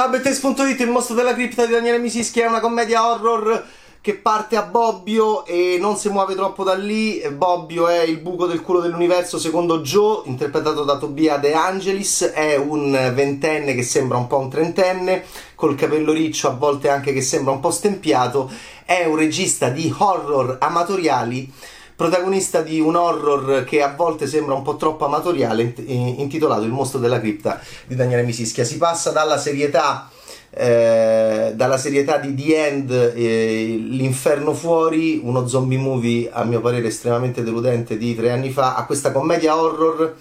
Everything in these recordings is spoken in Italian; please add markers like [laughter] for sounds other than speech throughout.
Ciao Bettes.it, il mostro della cripta di Daniele Misischi è una commedia horror che parte a Bobbio e non si muove troppo da lì. Bobbio è il buco del culo dell'universo secondo Joe, interpretato da Tobia De Angelis, è un ventenne che sembra un po' un trentenne, col capello riccio, a volte anche che sembra un po' stempiato, è un regista di horror amatoriali protagonista di un horror che a volte sembra un po' troppo amatoriale, intitolato Il mostro della cripta di Daniele Misischia. Si passa dalla serietà. Eh, dalla serietà di The End, eh, L'Inferno Fuori, uno zombie movie a mio parere estremamente deludente di tre anni fa, a questa commedia horror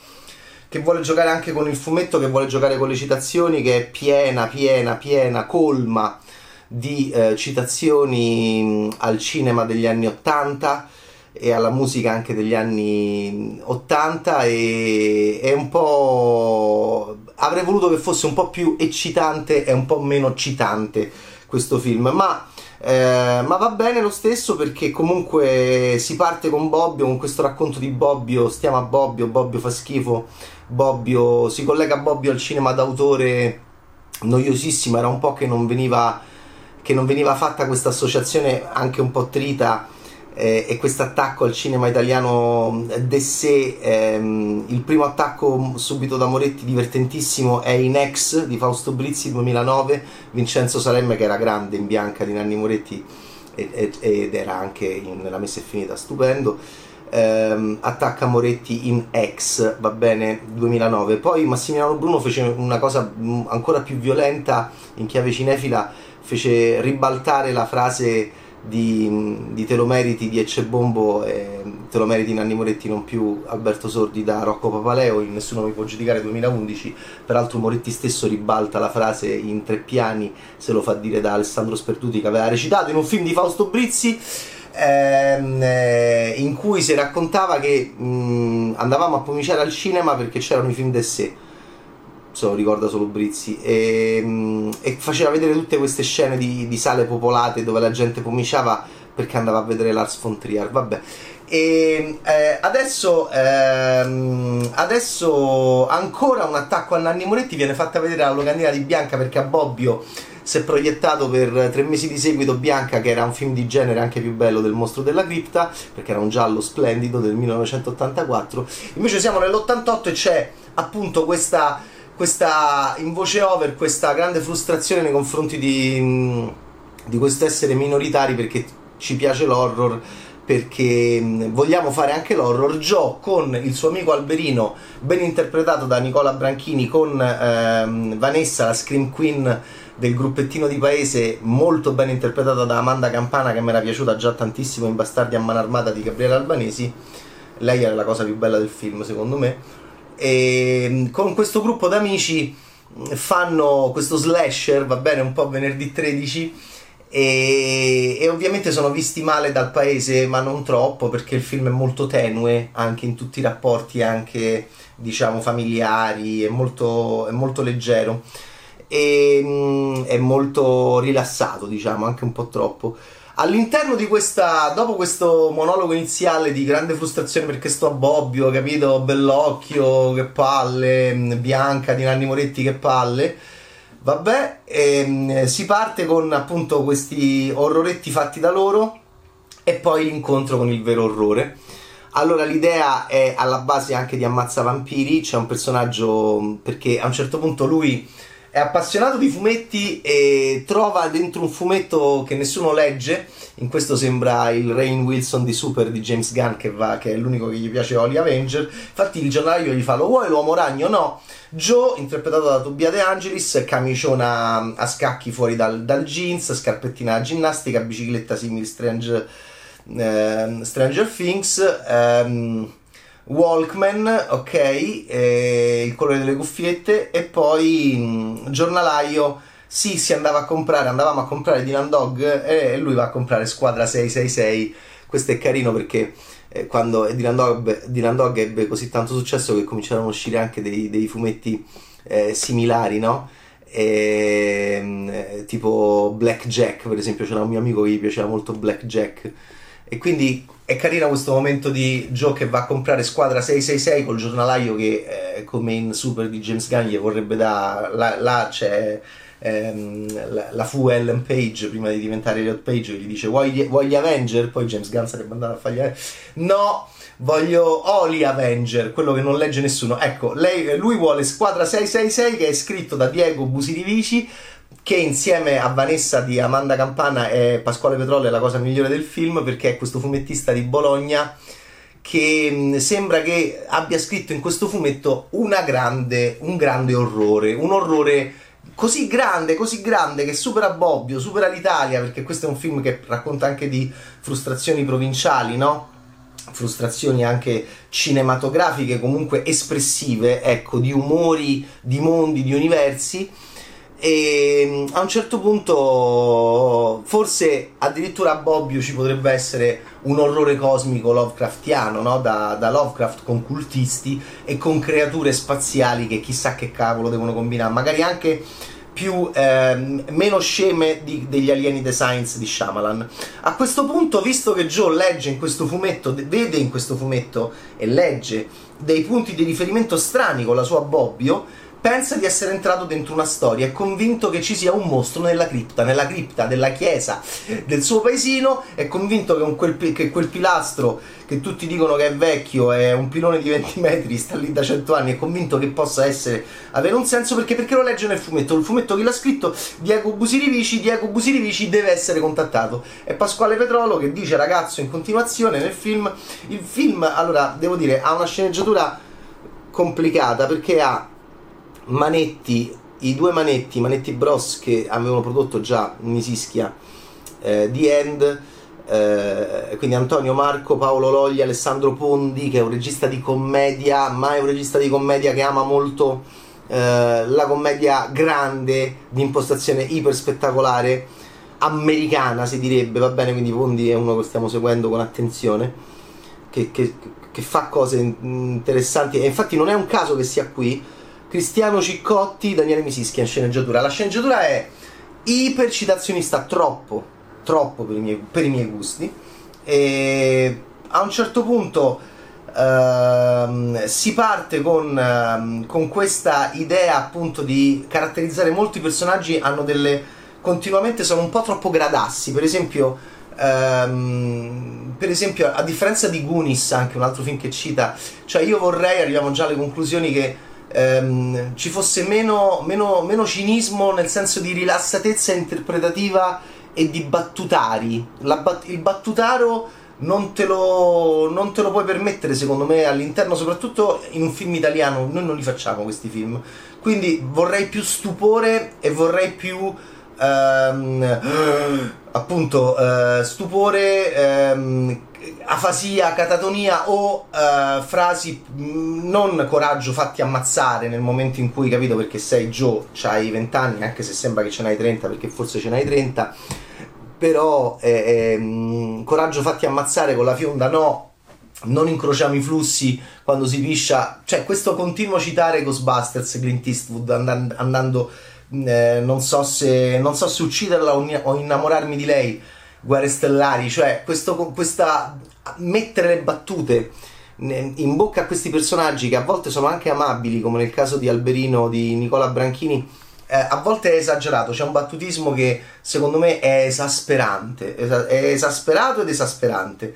che vuole giocare anche con il fumetto, che vuole giocare con le citazioni, che è piena, piena, piena, colma di eh, citazioni al cinema degli anni Ottanta e alla musica anche degli anni 80 e è un po' avrei voluto che fosse un po' più eccitante e un po' meno citante questo film ma, eh, ma va bene lo stesso perché comunque si parte con Bobbio con questo racconto di Bobbio stiamo a Bobbio Bobbio fa schifo Bobbio si collega Bobbio al cinema d'autore noiosissimo era un po' che non veniva che non veniva fatta questa associazione anche un po' trita eh, e questo attacco al cinema italiano de sé, ehm, il primo attacco subito da Moretti divertentissimo è in Ex di Fausto Brizzi 2009, Vincenzo Salemme che era grande in bianca di Nanni Moretti ed, era anche in La messa è finita stupendo. Um, attacca Moretti in Ex, va bene, 2009. Poi Massimiliano Bruno fece una cosa ancora più violenta in chiave cinefila, fece ribaltare la frase di, di Te lo meriti di Ecce Bombo e Te lo meriti Nanni Moretti non più Alberto Sordi da Rocco Papaleo in Nessuno mi può giudicare 2011 peraltro Moretti stesso ribalta la frase in tre piani se lo fa dire da Alessandro Sperduti che aveva recitato in un film di Fausto Brizzi ehm, eh, in cui si raccontava che mh, andavamo a pomiciare al cinema perché c'erano i film de sé se lo ricorda solo Brizzi, e, mm, e, faceva vedere tutte queste scene di, di, sale popolate dove la gente pomiciava perché andava a vedere Lars von Trier, vabbè. E eh, adesso, ehm, adesso ancora un attacco a Nanni Moretti viene fatta vedere la locandina di Bianca perché a Bobbio si è proiettato per tre mesi di seguito Bianca che era un film di genere anche più bello del mostro della cripta perché era un giallo splendido del 1984 invece siamo nell'88 e c'è appunto questa questa in voce over questa grande frustrazione nei confronti di, di questo essere minoritari perché ci piace l'horror perché vogliamo fare anche l'horror. Joe con il suo amico Alberino, ben interpretato da Nicola Branchini, con ehm, Vanessa, la Scream Queen del gruppettino di paese, molto ben interpretata da Amanda Campana, che mi era piaciuta già tantissimo in Bastardi a mano armata di Gabriele Albanesi. Lei è la cosa più bella del film, secondo me e mm, con questo gruppo d'amici fanno questo slasher, va bene, un po' venerdì 13 e, e, ovviamente sono visti male dal paese, ma non troppo perché il film è molto tenue anche in tutti i rapporti, anche diciamo familiari, è molto, è molto leggero e mm, è molto rilassato, diciamo, anche un po' troppo. All'interno di questa, dopo questo monologo iniziale di grande frustrazione perché sto a Bobbio, capito? Bellocchio, che palle, mm, Bianca di Nanni Moretti, che palle. Vabbè, ehm, si parte con appunto questi orroretti fatti da loro e poi l'incontro con il vero orrore. Allora l'idea è alla base anche di Ammazza Vampiri, c'è un personaggio mm, perché a un certo punto lui è appassionato di fumetti e trova dentro un fumetto che nessuno legge. In questo sembra il Rain Wilson di Super di James Gunn, che, va, che è l'unico che gli piace Holly Avenger. Infatti, il giornalaio gli fa: Lo vuoi l'uomo ragno? No. Joe, interpretato da Tobia De Angelis, camiciona a scacchi fuori dal, dal jeans, scarpettina da ginnastica, bicicletta simile Strange, eh, Stranger Things. Ehm, Walkman, ok, eh, il colore delle cuffiette e poi mh, mm, giornalaio. Sì, si andava a comprare, andavamo a comprare Dylan Dog e lui va a comprare Squadra 666. Questo è carino perché eh, quando Dylan Dog, Dylan Dog, ebbe così tanto successo che cominciarono a uscire anche dei, dei fumetti eh, similari, no? E, ehm, eh, tipo Black Jack, per esempio, c'era un mio amico che gli piaceva molto Black Jack e quindi è carino questo momento di Joe che va a comprare squadra 666 col giornalaio che eh, come in Super di James Gunn gli vorrebbe da là, là c'è, ehm, la, la, fu Ellen Page prima di diventare Elliot Page gli dice vuoi, vuoi gli Avenger? Poi James Gunn sarebbe andato a fargli no voglio Oli Avenger, quello che non legge nessuno. Ecco, lei, lui vuole Squadra 666 che è scritto da Diego Busirivici che insieme a Vanessa di Amanda Campana e Pasquale Petrolli è la cosa migliore del film perché è questo fumettista di Bologna che sembra che abbia scritto in questo fumetto grande, un grande orrore, un orrore così grande, così grande che supera Bobbio, supera l'Italia, perché questo è un film che racconta anche di frustrazioni provinciali, no? frustrazioni anche cinematografiche, comunque espressive, ecco, di umori, di mondi, di universi e mm, a un certo punto, forse addirittura Bobbio ci potrebbe essere un orrore cosmico Lovecraftiano, no? da, da, Lovecraft con cultisti e con creature spaziali che chissà che cavolo devono combinare, magari anche più eh, meno sceme di, degli alieni The Science di Shyamalan. A questo punto, visto che Joe legge in questo fumetto, vede in questo fumetto e legge dei punti di riferimento strani con la sua Bobbio, pensa di essere entrato dentro una storia, è convinto che ci sia un mostro nella cripta, nella cripta della chiesa del suo paesino, è convinto che quel, che quel, pilastro che tutti dicono che è vecchio, è un pilone di 20 metri, sta lì da 100 anni, è convinto che possa essere, avere un senso perché, perché lo legge nel fumetto, il fumetto che l'ha scritto? Diego Busirivici, Diego Busirivici deve essere contattato, è Pasquale Petrolo che dice ragazzo in continuazione nel film, il film allora devo dire ha una sceneggiatura complicata perché ha Manetti, i due Manetti, Manetti Bros che avevano prodotto già Misischia, eh, The End, eh, quindi Antonio Marco, Paolo Loglia, Alessandro Pondi che è un regista di commedia, ma è un regista di commedia che ama molto eh, la commedia grande, di impostazione iper spettacolare, americana si direbbe, va bene, quindi Pondi è uno che stiamo seguendo con attenzione, che, che, che fa cose interessanti. E infatti non è un caso che sia qui, Cristiano Ciccotti, Daniele Misischi in sceneggiatura. La sceneggiatura è ipercitazionista troppo, troppo per i miei, per i miei gusti. E a un certo punto uh, si parte con, uh, con, questa idea appunto di caratterizzare molti personaggi, hanno delle continuamente sono un po' troppo gradassi. Per esempio. Um, per esempio, a differenza di Goonies, anche un altro film che cita, cioè io vorrei, arriviamo già alle conclusioni, che ehm, ci fosse meno, meno, meno cinismo nel senso di rilassatezza interpretativa e di battutari. Bat- il battutaro non te, lo, non te, lo, puoi permettere, secondo me, all'interno, soprattutto in un film italiano. Noi non li facciamo questi film. Quindi vorrei più stupore e vorrei più. Ehm, [gasps] appunto, eh, stupore. Ehm, afasia, catatonia o uh, frasi mm, non coraggio fatti ammazzare nel momento in cui capito perché sei Joe, c'hai 20 anni, anche se sembra che ce n'hai 30 perché forse ce n'hai 30, però eh, eh, coraggio fatti ammazzare con la fionda no, non incrociamo i flussi quando si piscia, cioè questo continuo citare Ghostbusters, Clint Eastwood andando, andando eh, non, so se, non so se ucciderla o innamorarmi di lei Guerre Stellari, cioè questo, questa mettere le battute in bocca a questi personaggi che a volte sono anche amabili, come nel caso di Alberino di Nicola Branchini, eh, a volte è esagerato, c'è un battutismo che secondo me è esasperante, è esasperato ed esasperante.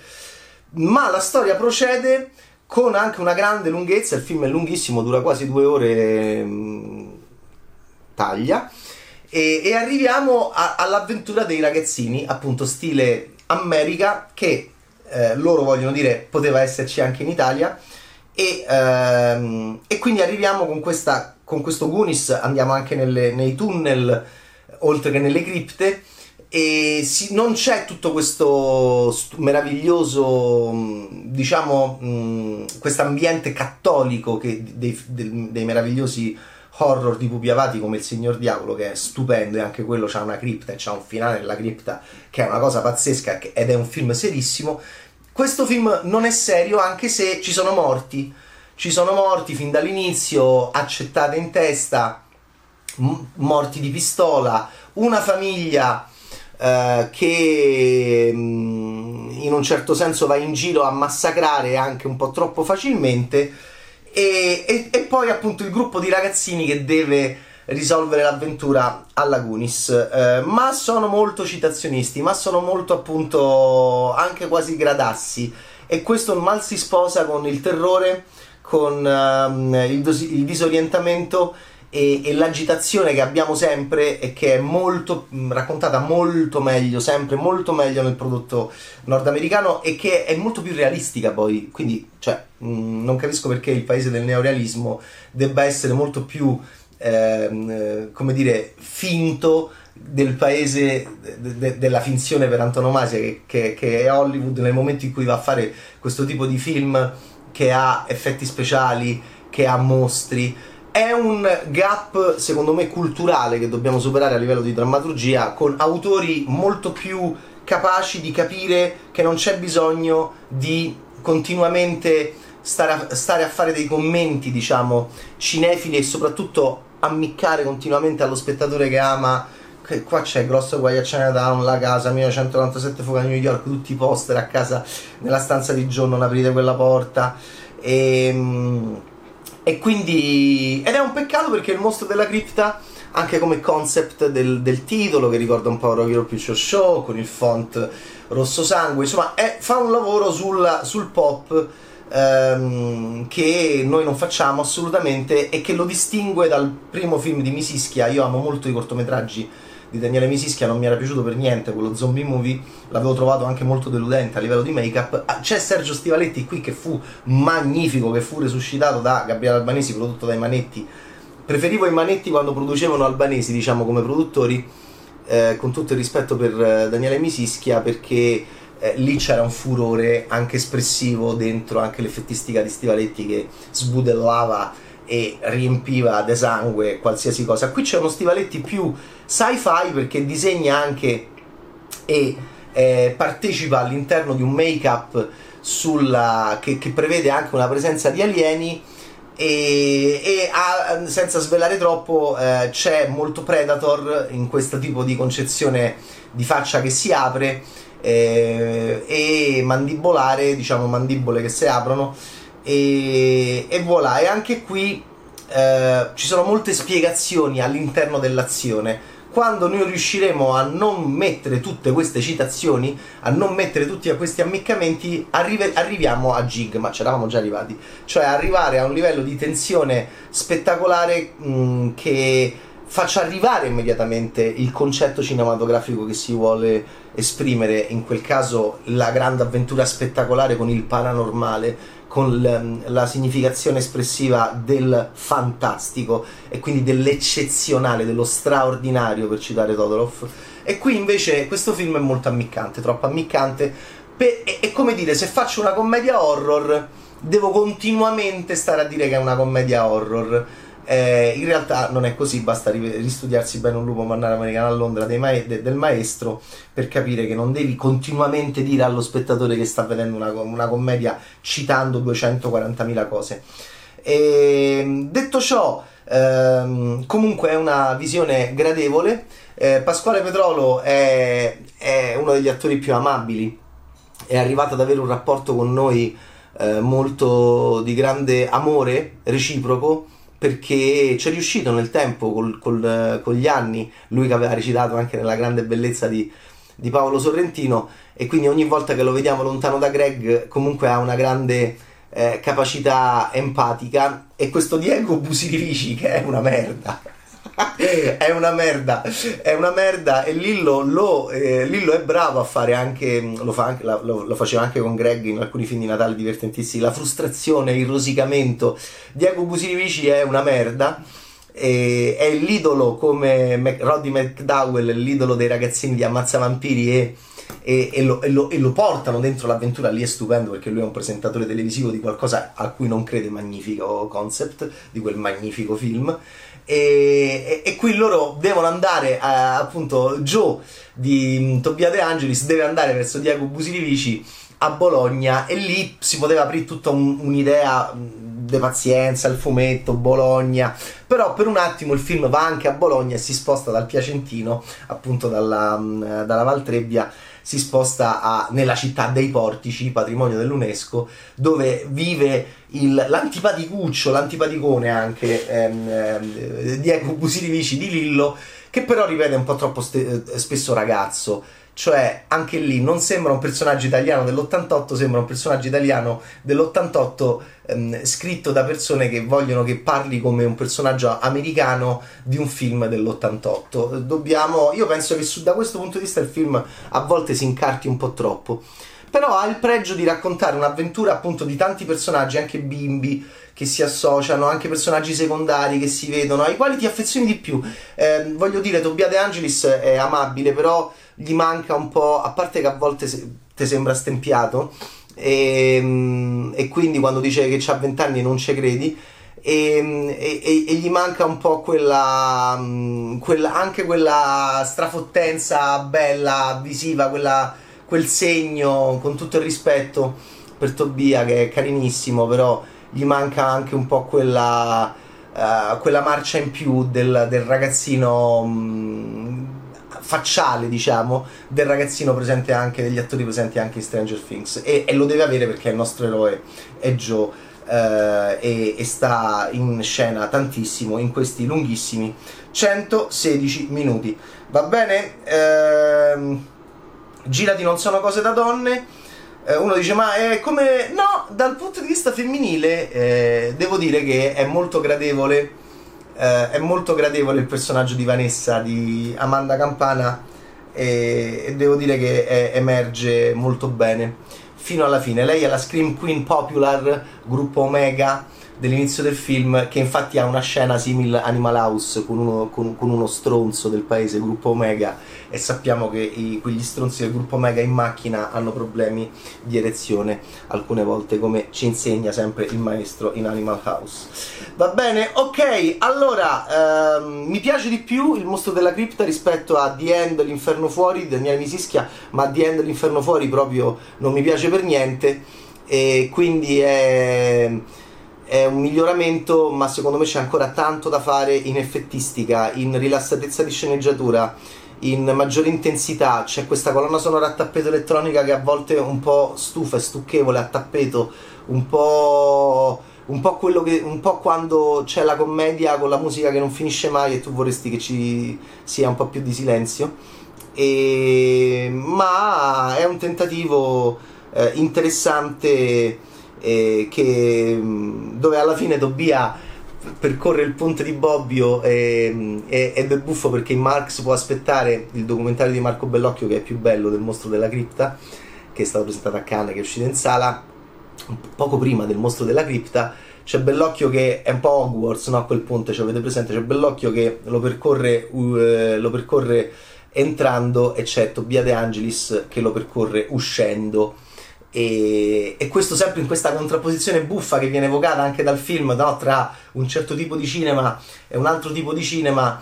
Ma la storia procede con anche una grande lunghezza, il film è lunghissimo, dura quasi due ore, mm, taglia e, e arriviamo a, all'avventura dei ragazzini, appunto stile America, che eh, loro vogliono dire poteva esserci anche in Italia. E, ehm, e quindi arriviamo con, questa, con questo Gunis, andiamo anche nelle, nei tunnel, oltre che nelle cripte, e si, non c'è tutto questo st- meraviglioso, diciamo, questo ambiente cattolico dei, dei, dei meravigliosi horror di pupi avati come il Signor Diavolo che è stupendo e anche quello ha una cripta e c'ha un finale nella cripta che è una cosa pazzesca ed è un film serissimo. Questo film non è serio anche se ci sono morti. Ci sono morti fin dall'inizio accettate in testa m- morti di pistola una famiglia Uh, che um, in un certo senso va in giro a massacrare anche un po' troppo facilmente e, e, e, poi appunto il gruppo di ragazzini che deve risolvere l'avventura alla Gunis. Eh, ma sono molto citazionisti, ma sono molto appunto anche quasi gradassi. E questo mal si sposa con il terrore, con um, il, dosi- il, disorientamento e, e, l'agitazione che abbiamo sempre e che è molto mh, raccontata molto meglio, sempre molto meglio nel prodotto nordamericano e che è molto più realistica poi. Quindi, cioè, mh, non capisco perché il paese del neorealismo debba essere molto più ehm, come dire, finto del paese de- de- della finzione per antonomasia che, che, che, è Hollywood nel momento in cui va a fare questo tipo di film che ha effetti speciali, che ha mostri. È un gap, secondo me, culturale che dobbiamo superare a livello di drammaturgia con autori molto più capaci di capire che non c'è bisogno di continuamente stare a, stare a fare dei commenti, diciamo, cinefili e soprattutto ammiccare continuamente allo spettatore che ama. Che qua c'è grosso guai a Chinatown, la casa 1997 fuga a New York, tutti i poster a casa nella stanza di John, non aprite quella porta. E, ehm, e quindi ed è un peccato perché il mostro della cripta anche come concept del, del titolo che ricorda un po' Rocky Horror Picture Show con il font rosso sangue insomma è, fa un lavoro sul, sul pop ehm, che noi non facciamo assolutamente e che lo distingue dal primo film di Misischia. Io amo molto i cortometraggi di Daniele Misischia, non mi era piaciuto per niente quello zombie movie, l'avevo trovato anche molto deludente a livello di make-up. Ah, c'è Sergio Stivaletti qui che fu magnifico, che fu resuscitato da Gabriele Albanesi, prodotto dai Manetti. Preferivo i Manetti quando producevano Albanesi, diciamo, come produttori, eh, con tutto il rispetto per eh, Daniele Misischia, perché eh, lì c'era un furore anche espressivo dentro anche l'effettistica di Stivaletti che sbudellava e riempiva de sangue qualsiasi cosa. Qui c'è uno Stivaletti più sci-fi perché disegna anche e eh, partecipa all'interno di un make-up sulla, che, che, prevede anche una presenza di alieni e, e ha, senza svelare troppo eh, c'è molto Predator in questo tipo di concezione di faccia che si apre eh, e mandibolare, diciamo mandibole che si aprono e, e voilà, e anche qui eh, ci sono molte spiegazioni all'interno dell'azione. Quando noi riusciremo a non mettere tutte queste citazioni, a non mettere tutti questi ammiccamenti, arrive, arriviamo a Gig, ma c'eravamo già arrivati, cioè arrivare a un livello di tensione spettacolare mh, che faccia arrivare immediatamente il concetto cinematografico che si vuole esprimere, in quel caso la grande avventura spettacolare con il paranormale, con la significazione espressiva del fantastico e quindi dell'eccezionale, dello straordinario per citare Todorov. E qui invece questo film è molto ammiccante, troppo ammiccante. è come dire, se faccio una commedia horror, devo continuamente stare a dire che è una commedia horror eh, in realtà non è così, basta ristudiarsi bene un lupo mannare americano a Londra ma- de- del maestro per capire che non devi continuamente dire allo spettatore che sta vedendo una, una commedia citando 240.000 cose. E, ehm, detto ciò, ehm, comunque è una visione gradevole. Eh, Pasquale Petrolo è, è, uno degli attori più amabili, è arrivato ad avere un rapporto con noi eh, molto di grande amore reciproco perché ci è riuscito nel tempo, col, col, con gli anni, lui che aveva recitato anche nella grande bellezza di, di, Paolo Sorrentino e quindi ogni volta che lo vediamo lontano da Greg comunque ha una grande eh, capacità empatica e questo Diego Busirifici che è una merda è una merda, è una merda e Lillo, lo, eh, Lillo è bravo a fare anche lo, fa anche, lo, lo, faceva anche con Greg in alcuni film di Natale divertentissimi, la frustrazione, il rosicamento. Diego Busirivici è una merda. E, è l'idolo come Mac, Roddy McDowell, l'idolo dei ragazzini di Ammazza Vampiri e e, e, lo, e, lo, e, lo, portano dentro l'avventura lì è stupendo perché lui è un presentatore televisivo di qualcosa a cui non crede magnifico concept di quel magnifico film e, e, e, qui loro devono andare a, eh, appunto Joe di mm, Tobia De Angelis deve andare verso Diego Busilivici a Bologna e lì si poteva aprire tutta un, un'idea mm, di pazienza, il fumetto, Bologna. Però per un attimo il film va anche a Bologna e si sposta dal Piacentino appunto dalla, mm, dalla Valtrebbia si sposta a, nella città dei portici, patrimonio dell'UNESCO, dove vive il, l'antipaticuccio, l'antipaticone anche ehm, ehm, di Ecco Busini Vici di Lillo, che però ripete un po' troppo ste- eh, spesso ragazzo cioè anche lì non sembra un personaggio italiano dell'88, sembra un personaggio italiano dell'88 ehm, scritto da persone che vogliono che parli come un personaggio americano di un film dell'88. Dobbiamo, io penso che su, da questo punto di vista il film a volte si incarti un po' troppo. Però ha il pregio di raccontare un'avventura appunto di tanti personaggi, anche bimbi, che si associano, anche personaggi secondari che si vedono, ai quali ti affezioni di più. Eh, voglio dire, Tobia De Angelis è amabile, però gli manca un po', a parte che a volte se, ti sembra stempiato, e, ehm, e, quindi quando dice che ha 20 anni non ci credi. E, e, e, gli manca un po' quella, quella, anche quella strafottenza bella, visiva, quella, quel segno, con tutto il rispetto per Tobia che è carinissimo, però gli manca anche un po' quella, uh, quella marcia in più del, del ragazzino um, facciale, diciamo, del ragazzino presente anche, degli attori presenti anche in Stranger Things. E, e lo deve avere perché il nostro eroe è Joe. Uh, e, e, sta in scena tantissimo in questi lunghissimi 116 minuti. Va bene? Uh, girati non sono cose da donne eh, uno dice ma è come no dal punto di vista femminile eh, devo dire che è molto gradevole eh, è molto gradevole il personaggio di Vanessa di Amanda Campana e, e devo dire che è, emerge molto bene. Fino alla fine. Lei è la Scream Queen Popular gruppo Omega dell'inizio del film, che infatti ha una scena simile Animal House con uno, con, con uno stronzo del paese, gruppo Omega, e sappiamo che i, quegli stronzi del gruppo Omega in macchina hanno problemi di erezione alcune volte, come ci insegna sempre il maestro in Animal House. Va bene? Ok, allora ehm, mi piace di più il mostro della cripta rispetto a The End, l'inferno fuori Daniele Misischia, ma The End, l'inferno fuori proprio non mi piace per niente e quindi è è un miglioramento, ma secondo me c'è ancora tanto da fare in effettistica, in rilassatezza di sceneggiatura, in maggiore intensità. C'è questa colonna sonora a tappeto elettronica che a volte è un po' stufa e stucchevole a tappeto, un po'. Un po, che, un po' quando c'è la commedia con la musica che non finisce mai e tu vorresti che ci sia un po' più di silenzio. E, ma è un tentativo eh, interessante eh, che, dove alla fine Tobia percorre il ponte di Bobbio e, e, ed è buffo perché Marx può aspettare il documentario di Marco Bellocchio che è più bello del mostro della cripta che è stato presentato a Cannes che è uscito in sala poco prima del mostro della cripta c'è Bellocchio che è un po' Hogwarts no? a quel ponte, ce l'avete presente c'è Bellocchio che lo percorre, uh, lo percorre entrando e c'è Tobia De Angelis che lo percorre uscendo e, e, questo sempre in questa contrapposizione buffa che viene evocata anche dal film no? tra un certo tipo di cinema e un altro tipo di cinema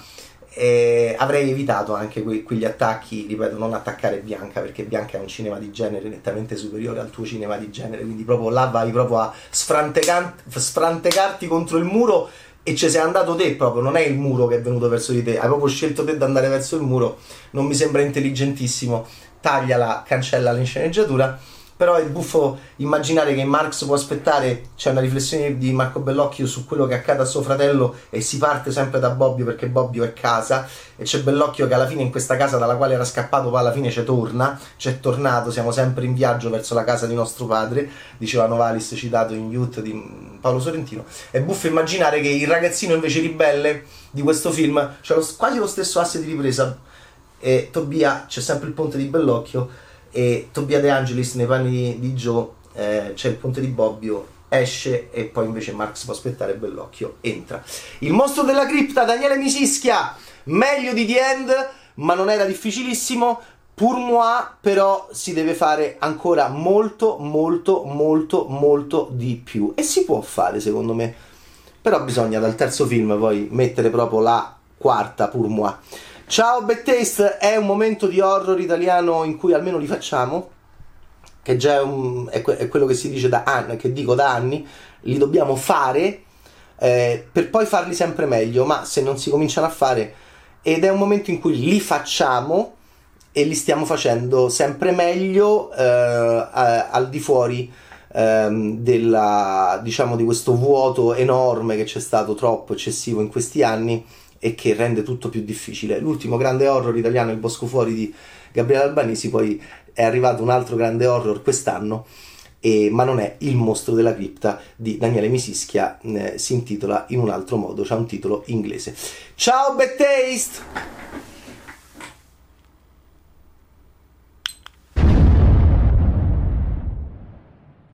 eh, avrei evitato anche que- quegli attacchi, ripeto, non attaccare Bianca perché Bianca è un cinema di genere nettamente superiore al tuo cinema di genere, quindi proprio là vai proprio a sfrantecarti contro il muro e ci sei andato te proprio, non è il muro che è venuto verso di te, hai proprio scelto te di andare verso il muro, non mi sembra intelligentissimo, tagliala, cancella l'insceneggiatura però è buffo immaginare che Marx può aspettare, c'è una riflessione di Marco Bellocchio su quello che accade a suo fratello e si parte sempre da Bobbio perché Bobbio è casa e c'è Bellocchio che alla fine in questa casa dalla quale era scappato poi alla fine ci torna, c'è tornato, siamo sempre in viaggio verso la casa di nostro padre, diceva Novalis citato in Youth di Paolo Sorrentino. È buffo immaginare che il ragazzino invece ribelle di questo film c'è quasi lo stesso asse di ripresa e Tobia c'è sempre il ponte di Bellocchio e Tobia De Angelis nei panni di Joe eh, c'è il ponte di Bobbio esce e poi invece Marx può aspettare Bellocchio entra. Il mostro della cripta Daniele Misischia. Meglio di The End ma non era difficilissimo. Pour moi però si deve fare ancora molto molto molto molto di più. E si può fare secondo me. Però bisogna dal terzo film poi mettere proprio la quarta Pour moi Ciao Bad Taste, è un momento di horror italiano in cui almeno li facciamo, che già è, un, è, que- è quello che si dice da anni, che dico da anni, li dobbiamo fare eh, per poi farli sempre meglio, ma se non si cominciano a fare ed è un momento in cui li facciamo e li stiamo facendo sempre meglio eh, al di fuori ehm, della, diciamo, di questo vuoto enorme che c'è stato troppo eccessivo in questi anni e che rende tutto più difficile. L'ultimo grande horror italiano, Il Bosco Fuori di Gabriele Albanesi, poi è arrivato un altro grande horror quest'anno, e, ma non è Il mostro della cripta di Daniele Misischia, eh, si intitola in un altro modo, c'ha un titolo inglese. Ciao Bad Taste!